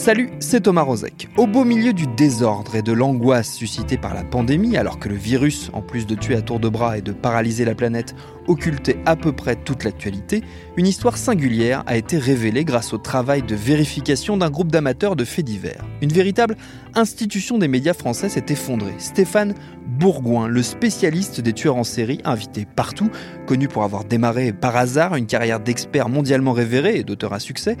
Salut, c'est Thomas Rozek. Au beau milieu du désordre et de l'angoisse suscitée par la pandémie, alors que le virus, en plus de tuer à tour de bras et de paralyser la planète, occultait à peu près toute l'actualité, une histoire singulière a été révélée grâce au travail de vérification d'un groupe d'amateurs de faits divers. Une véritable institution des médias français s'est effondrée. Stéphane Bourgoin, le spécialiste des tueurs en série, invité partout, connu pour avoir démarré par hasard une carrière d'expert mondialement révéré et d'auteur à succès,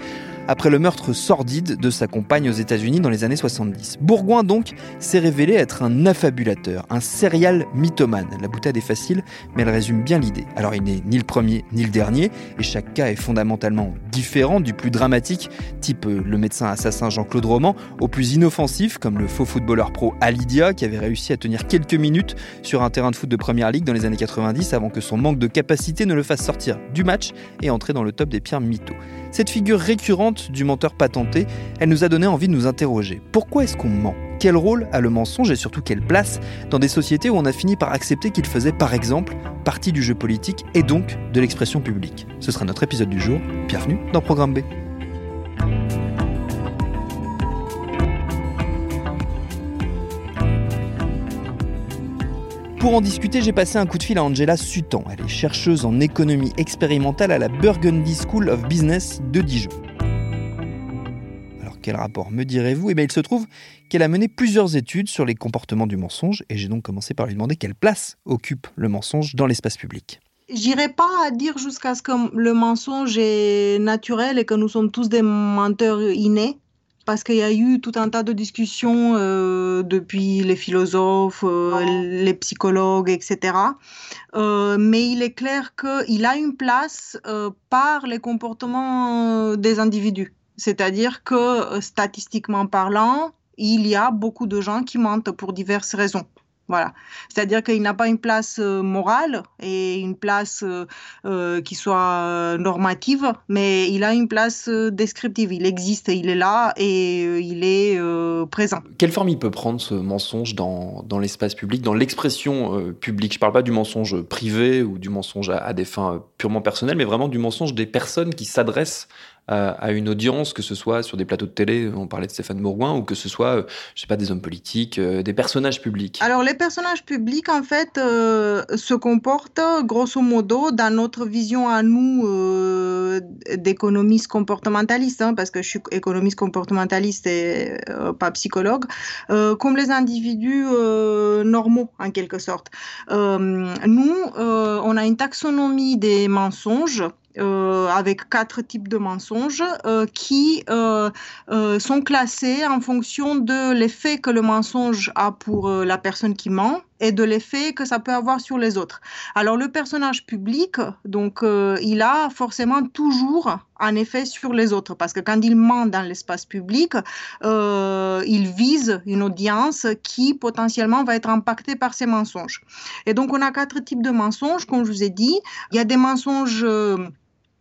après le meurtre sordide de sa compagne aux États-Unis dans les années 70. Bourgoin, donc, s'est révélé être un affabulateur, un serial mythomane. La boutade est facile, mais elle résume bien l'idée. Alors, il n'est ni le premier ni le dernier, et chaque cas est fondamentalement différent, du plus dramatique, type euh, le médecin assassin Jean-Claude Roman, au plus inoffensif, comme le faux footballeur pro Alidia, qui avait réussi à tenir quelques minutes sur un terrain de foot de première ligue dans les années 90 avant que son manque de capacité ne le fasse sortir du match et entrer dans le top des pires mythos. Cette figure récurrente du menteur patenté, elle nous a donné envie de nous interroger. Pourquoi est-ce qu'on ment? Quel rôle a le mensonge et surtout quelle place dans des sociétés où on a fini par accepter qu'il faisait par exemple partie du jeu politique et donc de l'expression publique Ce sera notre épisode du jour. Bienvenue dans Programme B. Pour en discuter, j'ai passé un coup de fil à Angela Sutan. Elle est chercheuse en économie expérimentale à la Burgundy School of Business de Dijon. Quel rapport me direz-vous? Eh bien il se trouve qu'elle a mené plusieurs études sur les comportements du mensonge et j'ai donc commencé par lui demander quelle place occupe le mensonge dans l'espace public. J'irai pas dire jusqu'à ce que le mensonge est naturel et que nous sommes tous des menteurs innés parce qu'il y a eu tout un tas de discussions euh, depuis les philosophes, euh, les psychologues, etc. Euh, mais il est clair qu'il a une place euh, par les comportements des individus. C'est-à-dire que statistiquement parlant, il y a beaucoup de gens qui mentent pour diverses raisons. Voilà. C'est-à-dire qu'il n'a pas une place euh, morale et une place euh, euh, qui soit normative, mais il a une place descriptive. Il existe, il est là et il est présent. Quelle forme il peut prendre ce mensonge dans, dans l'espace public, dans l'expression publique? Je ne parle pas du mensonge privé ou du mensonge à, à des fins purement personnelles, mais vraiment du mensonge des personnes qui s'adressent à, une audience, que ce soit sur des plateaux de télé, on parlait de Stéphane Bourgoin, ou que ce soit, euh, je sais pas, des hommes politiques, euh, des personnages publics Alors, les personnages publics, en fait, euh, se comportent, grosso modo, dans notre vision à nous d'économistes comportementalistes, hein, parce que je suis économiste comportementaliste et pas psychologue, comme les individus normaux, en quelque sorte. nous, on a une taxonomie des mensonges avec quatre types de mensonges euh, qui euh, sont classés en fonction de l'effet que le mensonge a pour la personne qui ment et de l'effet que ça peut avoir sur les autres. Alors le personnage public, donc il a forcément toujours un effet sur les autres parce que quand il ment dans l'espace public, il vise une audience qui potentiellement va être impactée par ces mensonges. Et donc on a quatre types de mensonges, comme je vous ai dit. Il y a des mensonges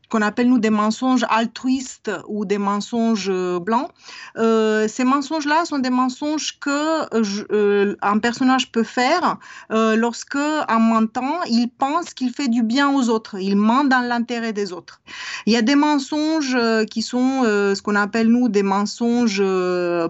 qu'on appelle nous des mensonges altruistes ou des mensonges euh, blancs. Euh, ces mensonges-là sont des mensonges que euh, un personnage peut faire lorsque, en mentant, il pense qu'il fait du bien aux autres. Il ment dans l'intérêt des autres. Il y a des mensonges qui sont ce qu'on appelle nous des mensonges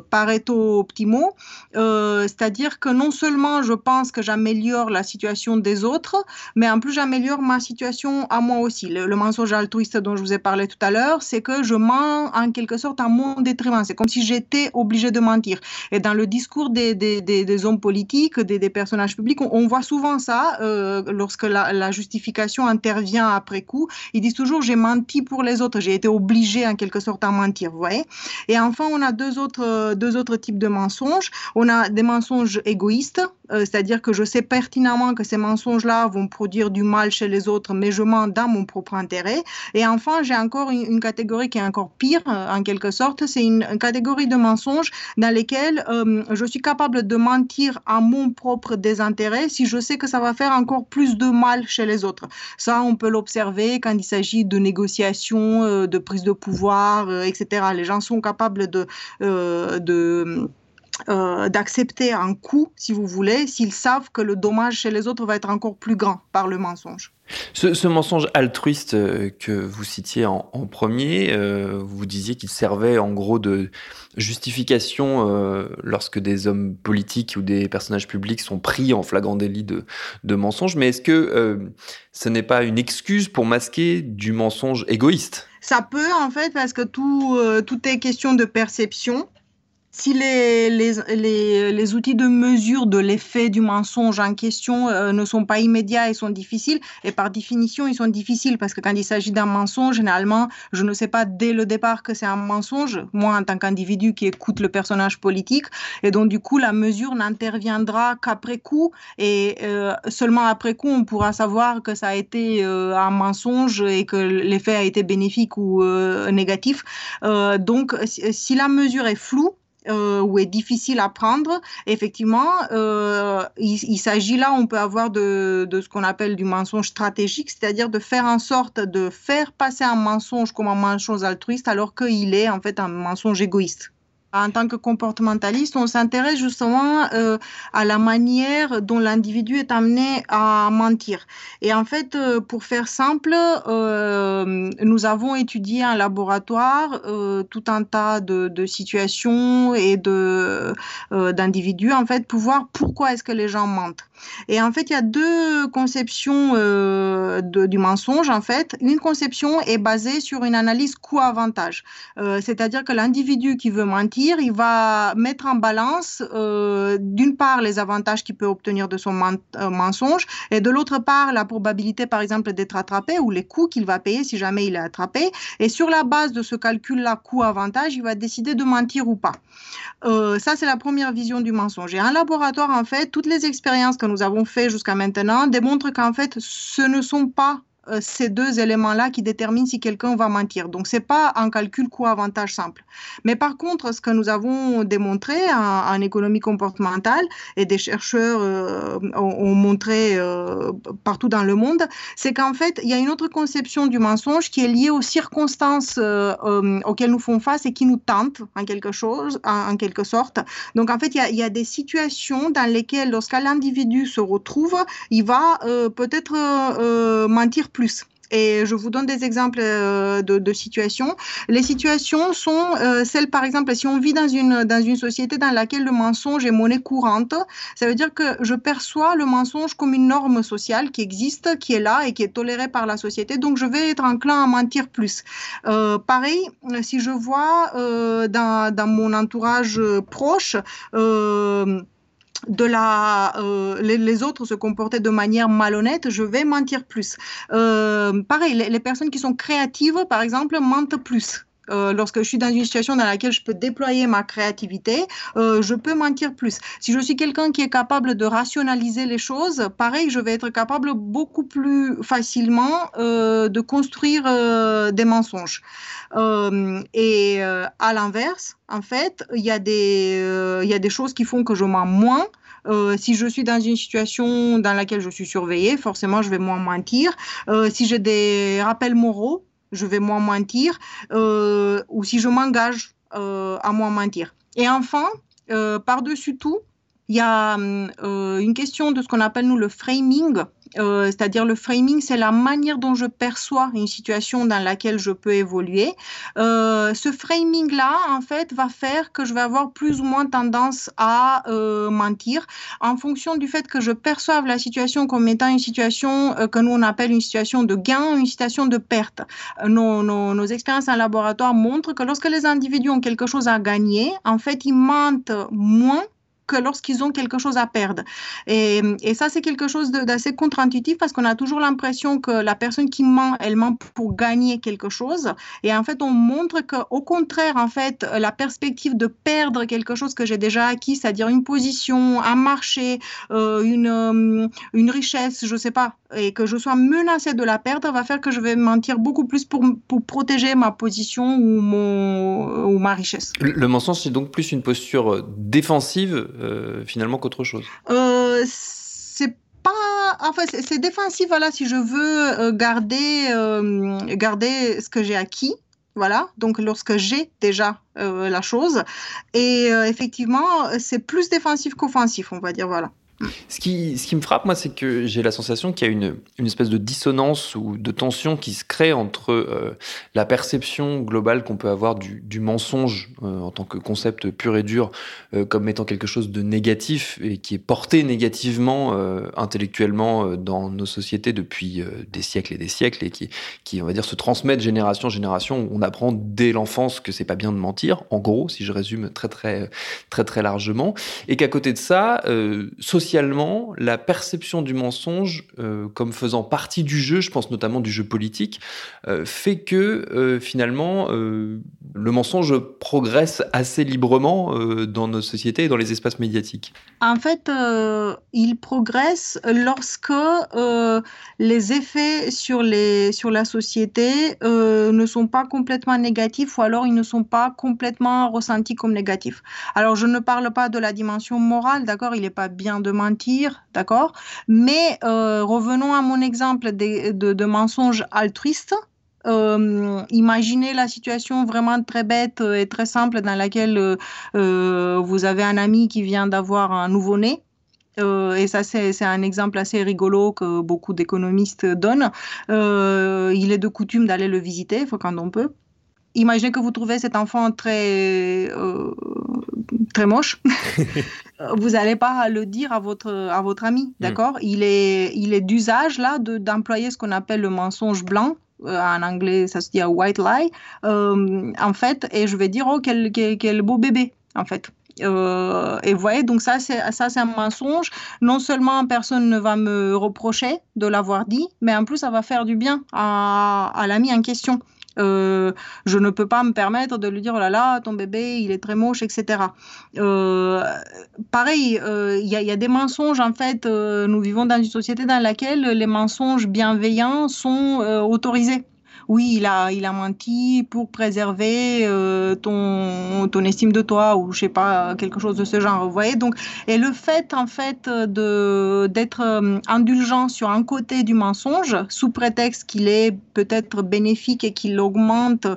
pareto-optimaux, c'est-à-dire que non seulement je pense que j'améliore la situation des autres, mais en plus j'améliore ma situation à moi aussi. le mensonge altruiste dont je vous ai parlé tout à l'heure, c'est que je mens en quelque sorte à mon détriment. C'est comme si j'étais obligé de mentir. Et dans le discours des, hommes politiques, des, personnages publics, on, voit souvent ça euh, lorsque la, justification intervient après coup. Ils disent toujours j'ai menti pour les autres, j'ai été obligé en quelque sorte à mentir. Vous voyez Et enfin, on a deux autres types de mensonges. On a des mensonges égoïstes euh, c'est-à-dire que je sais pertinemment que ces mensonges-là vont produire du mal chez les autres, mais je mens dans mon propre intérêt. Et enfin, j'ai encore une, catégorie qui est encore pire, euh, en quelque sorte, c'est une, catégorie de mensonges dans lesquels euh, je suis capable de mentir à mon propre désintérêt si je sais que ça va faire encore plus de mal chez les autres. Ça, on peut l'observer quand il s'agit de négociations, de prise de pouvoir, etc. Les gens sont capables de, de euh, d'accepter un coup, si vous voulez, s'ils savent que le dommage chez les autres va être encore plus grand par le mensonge. Ce, mensonge altruiste euh, que vous citiez en, premier, euh, vous disiez qu'il servait en gros de justification lorsque des hommes politiques ou des personnages publics sont pris en flagrant délit de, de mensonge. Mais est-ce que ce n'est pas une excuse pour masquer du mensonge égoïste? Ça peut en fait parce que tout, tout est question de perception si les, les, les, outils de mesure de l'effet du mensonge en question euh, ne sont pas immédiats et sont difficiles, et par définition, ils sont difficiles parce que quand il s'agit d'un mensonge, généralement, je ne sais pas dès le départ que c'est un mensonge, moi en tant qu'individu qui écoute le personnage politique, et donc du coup, la mesure n'interviendra qu'après coup, et euh, seulement après coup, on pourra savoir que ça a été euh, un mensonge et que l'effet a été bénéfique ou négatif. donc, si la mesure est floue, euh, ou est difficile à prendre, effectivement, euh, il, s'agit là, on peut avoir de, de ce qu'on appelle du mensonge stratégique, c'est-à-dire de faire en sorte de faire passer un mensonge comme un mensonge altruiste alors qu'il est en fait un mensonge égoïste. En tant que comportementaliste, on s'intéresse justement euh, à la manière dont l'individu est amené à mentir. Et en fait, euh, pour faire simple, euh, nous avons étudié en laboratoire tout un tas de, de situations et de d'individus en fait pour voir pourquoi est-ce que les gens mentent. Et en fait, il y a deux conceptions de, du mensonge. En fait, une conception est basée sur une analyse coût-avantage, c'est-à-dire que l'individu qui veut mentir il va mettre en balance euh, d'une part les avantages qu'il peut obtenir de son euh, mensonge et de l'autre part la probabilité par exemple d'être attrapé ou les coûts qu'il va payer si jamais il est attrapé. Et sur la base de ce calcul-là coût-avantage, il va décider de mentir ou pas. Euh, ça, c'est la première vision du mensonge. Et en laboratoire, en fait, toutes les expériences que nous avons faites jusqu'à maintenant démontrent qu'en fait, ce ne sont pas ces deux éléments-là qui déterminent si quelqu'un va mentir. Donc, ce n'est pas un calcul coût-avantage simple. Mais par contre, ce que nous avons démontré en, économie comportementale et des chercheurs euh, ont, montré euh, partout dans le monde, c'est qu'en fait, il y a une autre conception du mensonge qui est liée aux circonstances auxquelles nous faisons face et qui nous tentent en quelque chose, en, quelque sorte. Donc, en fait, il y, a, des situations dans lesquelles, lorsqu'un individu se retrouve, il va peut-être mentir plus Et je vous donne des exemples euh, de, situations. Les situations sont euh, celles, par exemple, si on vit dans une, dans une société dans laquelle le mensonge est monnaie courante, ça veut dire que je perçois le mensonge comme une norme sociale qui existe, qui est là et qui est tolérée par la société. Donc, je vais être enclin à mentir plus. Euh, pareil, si je vois dans, dans, mon entourage proche, de la, euh, les, autres se comportaient de manière malhonnête, je vais mentir plus. Euh, pareil, les, personnes qui sont créatives, par exemple, mentent plus. Euh, lorsque je suis dans une situation dans laquelle je peux déployer ma créativité, je peux mentir plus. Si je suis quelqu'un qui est capable de rationaliser les choses, pareil, je vais être capable beaucoup plus facilement de construire des mensonges. et à l'inverse, en fait, il y, a des, euh, choses qui font que je mens moins. Euh, si je suis dans une situation dans laquelle je suis surveillée, forcément, je vais moins mentir. Euh, si j'ai des rappels moraux, je vais moins mentir. ou si je m'engage à moins mentir. Et enfin, par-dessus tout, il y a une question de ce qu'on appelle, nous, le framing. Euh, c'est-à-dire le framing, c'est la manière dont je perçois une situation dans laquelle je peux évoluer. Euh, ce framing-là, en fait, va faire que je vais avoir plus ou moins tendance à euh, mentir en fonction du fait que je perçoive la situation comme étant une situation que nous on appelle une situation de gain, une situation de perte. Nos, nos expériences en laboratoire montrent que lorsque les individus ont quelque chose à gagner, en fait, ils mentent moins que lorsqu'ils ont quelque chose à perdre. Et, et ça, c'est quelque chose d'assez contre-intuitif parce qu'on a toujours l'impression que la personne qui ment, elle ment pour gagner quelque chose. Et en fait, on montre qu'au contraire, en fait, la perspective de perdre quelque chose que j'ai déjà acquis, c'est-à-dire une position, un marché, euh, une, euh, une richesse, je sais pas, et que je sois menacée de la perdre, va faire que je vais mentir beaucoup plus pour, pour protéger ma position ou, mon, ou ma richesse. Le, mensonge, c'est donc plus une posture défensive finalement qu'autre chose C'est pas, enfin, c'est défensif, voilà, si je veux garder, garder ce que j'ai acquis. Voilà, donc lorsque j'ai déjà la chose. Et effectivement, c'est plus défensif qu'offensif, on va dire, voilà. Ce qui, me frappe, moi, c'est que j'ai la sensation qu'il y a une, espèce de dissonance ou de tension qui se crée entre euh, la perception globale qu'on peut avoir du, mensonge euh, en tant que concept pur et dur euh, comme étant quelque chose de négatif et qui est porté négativement intellectuellement dans nos sociétés depuis des siècles et des siècles et qui, qui, on va dire, se transmet de génération en génération. On apprend dès l'enfance que c'est pas bien de mentir, en gros, si je résume très très très très largement, et qu'à côté de ça, socialement socialement, la perception du mensonge euh, comme faisant partie du jeu, je pense notamment du jeu politique, euh, fait que euh, finalement le mensonge progresse assez librement dans nos sociétés et dans les espaces médiatiques. En fait, il progresse lorsque les effets sur, les, sur la société ne sont pas complètement négatifs ou alors ils ne sont pas complètement ressentis comme négatifs. Alors je ne parle pas de la dimension morale, d'accord, il n'est pas bien de mentir, d'accord? Mais euh, revenons à mon exemple de, de, mensonge altruiste. Euh, imaginez la situation vraiment très bête et très simple dans laquelle euh, vous avez un ami qui vient d'avoir un nouveau-né. et ça, c'est un exemple assez rigolo que beaucoup d'économistes donnent. il est de coutume d'aller le visiter quand on peut imaginez que vous trouvez cet enfant très, très moche. vous n'allez pas le dire à votre, à votre ami, mm. d'accord? Il, est, il est d'usage là d'employer ce qu'on appelle le mensonge blanc. Euh, en anglais, ça se dit white lie. Euh, en fait, et je vais dire, oh, quel, quel, beau bébé, en fait. Euh, et vous voyez, donc ça, c'est ça, c'est un mensonge. Non seulement personne ne va me reprocher de l'avoir dit, mais en plus, ça va faire du bien à, à l'ami en question. Euh, je ne peux pas me permettre de lui dire oh là là, ton bébé, il est très moche, etc. Euh, pareil, euh, il y, y, a des mensonges en fait. nous vivons dans une société dans laquelle les mensonges bienveillants sont autorisés oui, il a, il a menti pour préserver euh, ton, ton estime de toi ou je sais pas, quelque chose de ce genre. Vous voyez donc, et le fait en fait de d'être euh, indulgent sur un côté du mensonge sous prétexte qu'il est peut-être bénéfique et qu'il augmente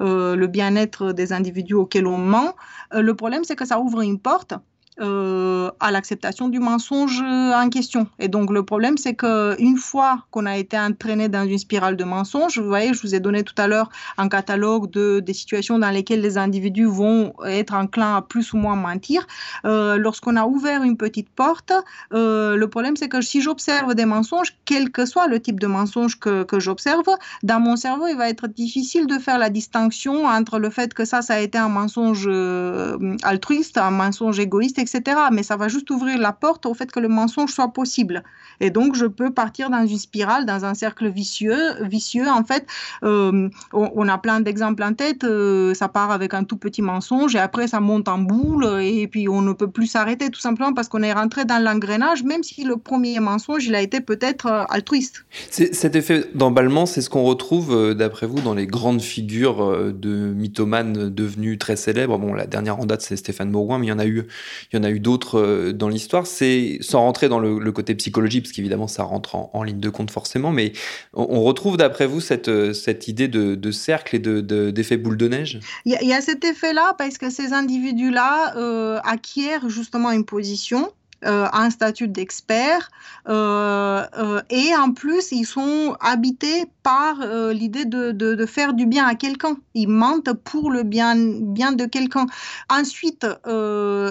euh, le bien-être des individus auxquels on ment, le problème c'est que ça ouvre une porte euh, à l'acceptation du mensonge en question. Et donc le problème, c'est qu'une fois qu'on a été entraîné dans une spirale de mensonges, vous voyez, je vous ai donné tout à l'heure un catalogue de, des situations dans lesquelles les individus vont être enclins à plus ou moins mentir. Euh, lorsqu'on a ouvert une petite porte, euh, le problème, c'est que si j'observe des mensonges, quel que soit le type de mensonge que, que j'observe, dans mon cerveau, il va être difficile de faire la distinction entre le fait que ça, ça a été un mensonge altruiste, un mensonge égoïste, mais ça va juste ouvrir la porte au fait que le mensonge soit possible. Et donc, je peux partir dans une spirale, dans un cercle vicieux. vicieux. En fait, euh, on, a plein d'exemples en tête. Euh, ça part avec un tout petit mensonge et après, ça monte en boule et puis on ne peut plus s'arrêter tout simplement parce qu'on est rentré dans l'engrenage, même si le premier mensonge, il a été peut-être euh, altruiste. Cet effet d'emballement, c'est ce qu'on retrouve, d'après vous, dans les grandes figures de mythomanes devenus très célèbres. Bon, la dernière en date, c'est Stéphane Bourgoin, mais il y en a eu, a eu d'autres euh, dans l'histoire. C'est sans rentrer dans le, côté psychologique, parce qu'évidemment ça rentre en, ligne de compte forcément, mais on, retrouve d'après vous cette, euh, cette idée de, cercle et d'effet de, boule de neige? Il y, a cet effet-là parce que ces individus-là euh, acquièrent justement une position un statut d'expert euh, euh, et en plus ils sont habités par l'idée de, de, faire du bien à quelqu'un. Ils mentent pour le bien, bien de quelqu'un. Ensuite,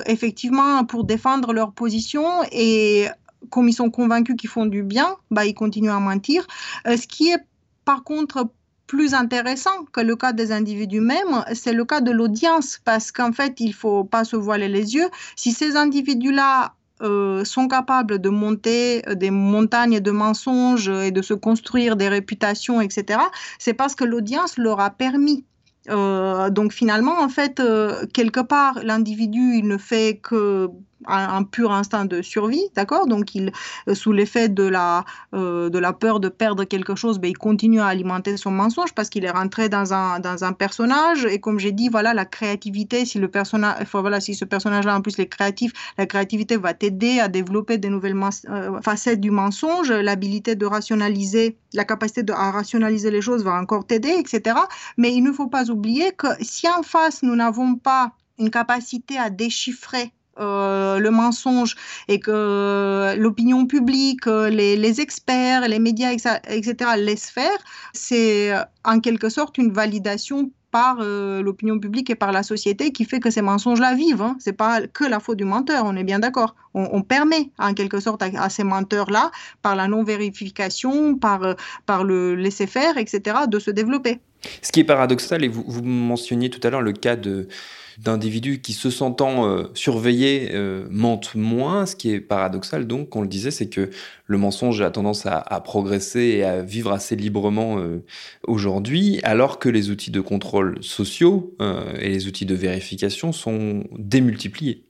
effectivement, pour défendre leur position et comme ils sont convaincus qu'ils font du bien, bah, ils continuent à mentir. ce qui est par contre plus intéressant que le cas des individus mêmes, c'est le cas de l'audience, parce qu'en fait, il faut pas se voiler les yeux. Si ces individus-là euh, sont capables de monter des montagnes de mensonges et de se construire des réputations, etc., c'est parce que l'audience leur a permis euh, donc finalement, en fait, euh, quelque part, l'individu, il ne fait que un, pur instinct de survie, d'accord? Donc, il, euh, sous l'effet de la, euh, de la peur de perdre quelque chose, ben, il continue à alimenter son mensonge parce qu'il est rentré dans un, dans un personnage. Et comme j'ai dit, voilà, la créativité, si le personnage, voilà, si ce personnage-là, en plus, est créatif, la créativité va t'aider à développer des nouvelles euh, facettes du mensonge, l'habilité de rationaliser, la capacité à rationaliser les choses va encore t'aider, etc. Mais il ne faut pas oublier que si en face, nous n'avons pas une capacité à déchiffrer euh, le mensonge et que l'opinion publique, les, experts, les médias, etc., laissent faire, c'est euh, en quelque sorte une validation par euh, l'opinion publique et par la société qui fait que ces mensonges-là vivent. Hein. Ce n'est pas que la faute du menteur, on est bien d'accord. On, permet en quelque sorte à, ces menteurs-là, par la non-vérification, par, le laisser-faire, etc., de se développer. Ce qui est paradoxal, et vous mentionniez tout à l'heure le cas de d'individus qui, se sentant euh, surveillés, euh, mentent moins. Ce qui est paradoxal, donc, on le disait, c'est que le mensonge a tendance à, progresser et à vivre assez librement euh, aujourd'hui, alors que les outils de contrôle sociaux et les outils de vérification sont démultipliés.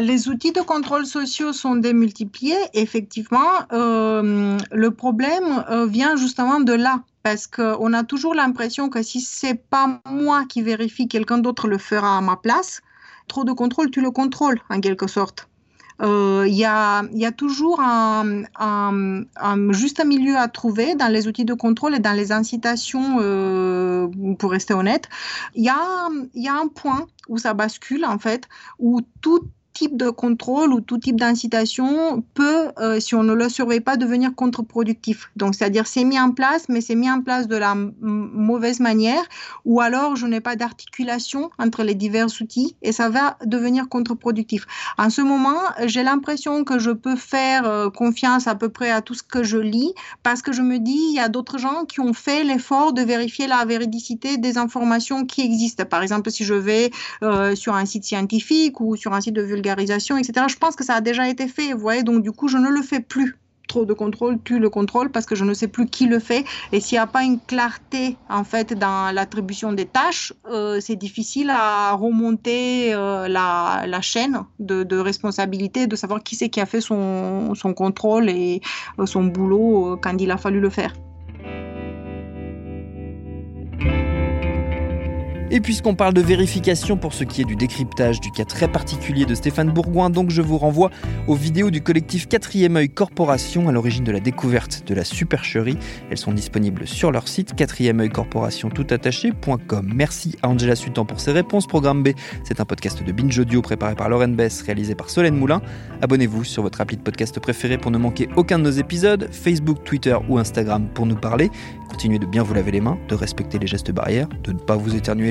les outils de contrôle sociaux sont démultipliés. Effectivement, le problème vient justement de là parce qu'on a toujours l'impression que si c'est pas moi qui vérifie, quelqu'un d'autre le fera à ma place. Trop de contrôle, tu le contrôles en quelque sorte. Il euh, y, a, y, a, toujours un, un, juste milieu à trouver dans les outils de contrôle et dans les incitations, euh, pour rester honnête. Il y a un point où ça bascule, en fait, où tout type de contrôle ou tout type d'incitation peut, euh, si on ne le surveille pas, devenir contre-productif. Donc, c'est-à-dire c'est mis en place, mais c'est mis en place de la mauvaise manière, ou alors je n'ai pas d'articulation entre les divers outils et ça va devenir contre-productif. En ce moment, j'ai l'impression que je peux faire euh, confiance à peu près à tout ce que je lis parce que je me dis, il y a d'autres gens qui ont fait l'effort de vérifier la véridicité des informations qui existent. Par exemple, si je vais euh, sur un site scientifique ou sur un site de vulgarisation, etc. Je pense que ça a déjà été fait, vous voyez, donc du coup, je ne le fais plus trop de contrôle tue le contrôle parce que je ne sais plus qui le fait. Et s'il n'y a pas une clarté en fait dans l'attribution des tâches, euh, c'est difficile à remonter euh, la, chaîne de, responsabilité, de savoir qui c'est qui a fait son, son contrôle et euh, son boulot quand il a fallu le faire. Et puisqu'on parle de vérification pour ce qui est du décryptage du cas très particulier de Stéphane Bourgoin, donc je vous renvoie aux vidéos du collectif 4 œil Corporation à l'origine de la découverte de la supercherie. Elles sont disponibles sur leur site 4 œil corporation toutattaché.com. Merci à Angela Sutan pour ses réponses. Programme B, c'est un podcast de Binge Audio préparé par Lauren Bess, réalisé par Solène Moulin. Abonnez-vous sur votre appli de podcast préféré pour ne manquer aucun de nos épisodes, Facebook, Twitter ou Instagram pour nous parler. Continuez de bien vous laver les mains, de respecter les gestes barrières, de ne pas vous éternuer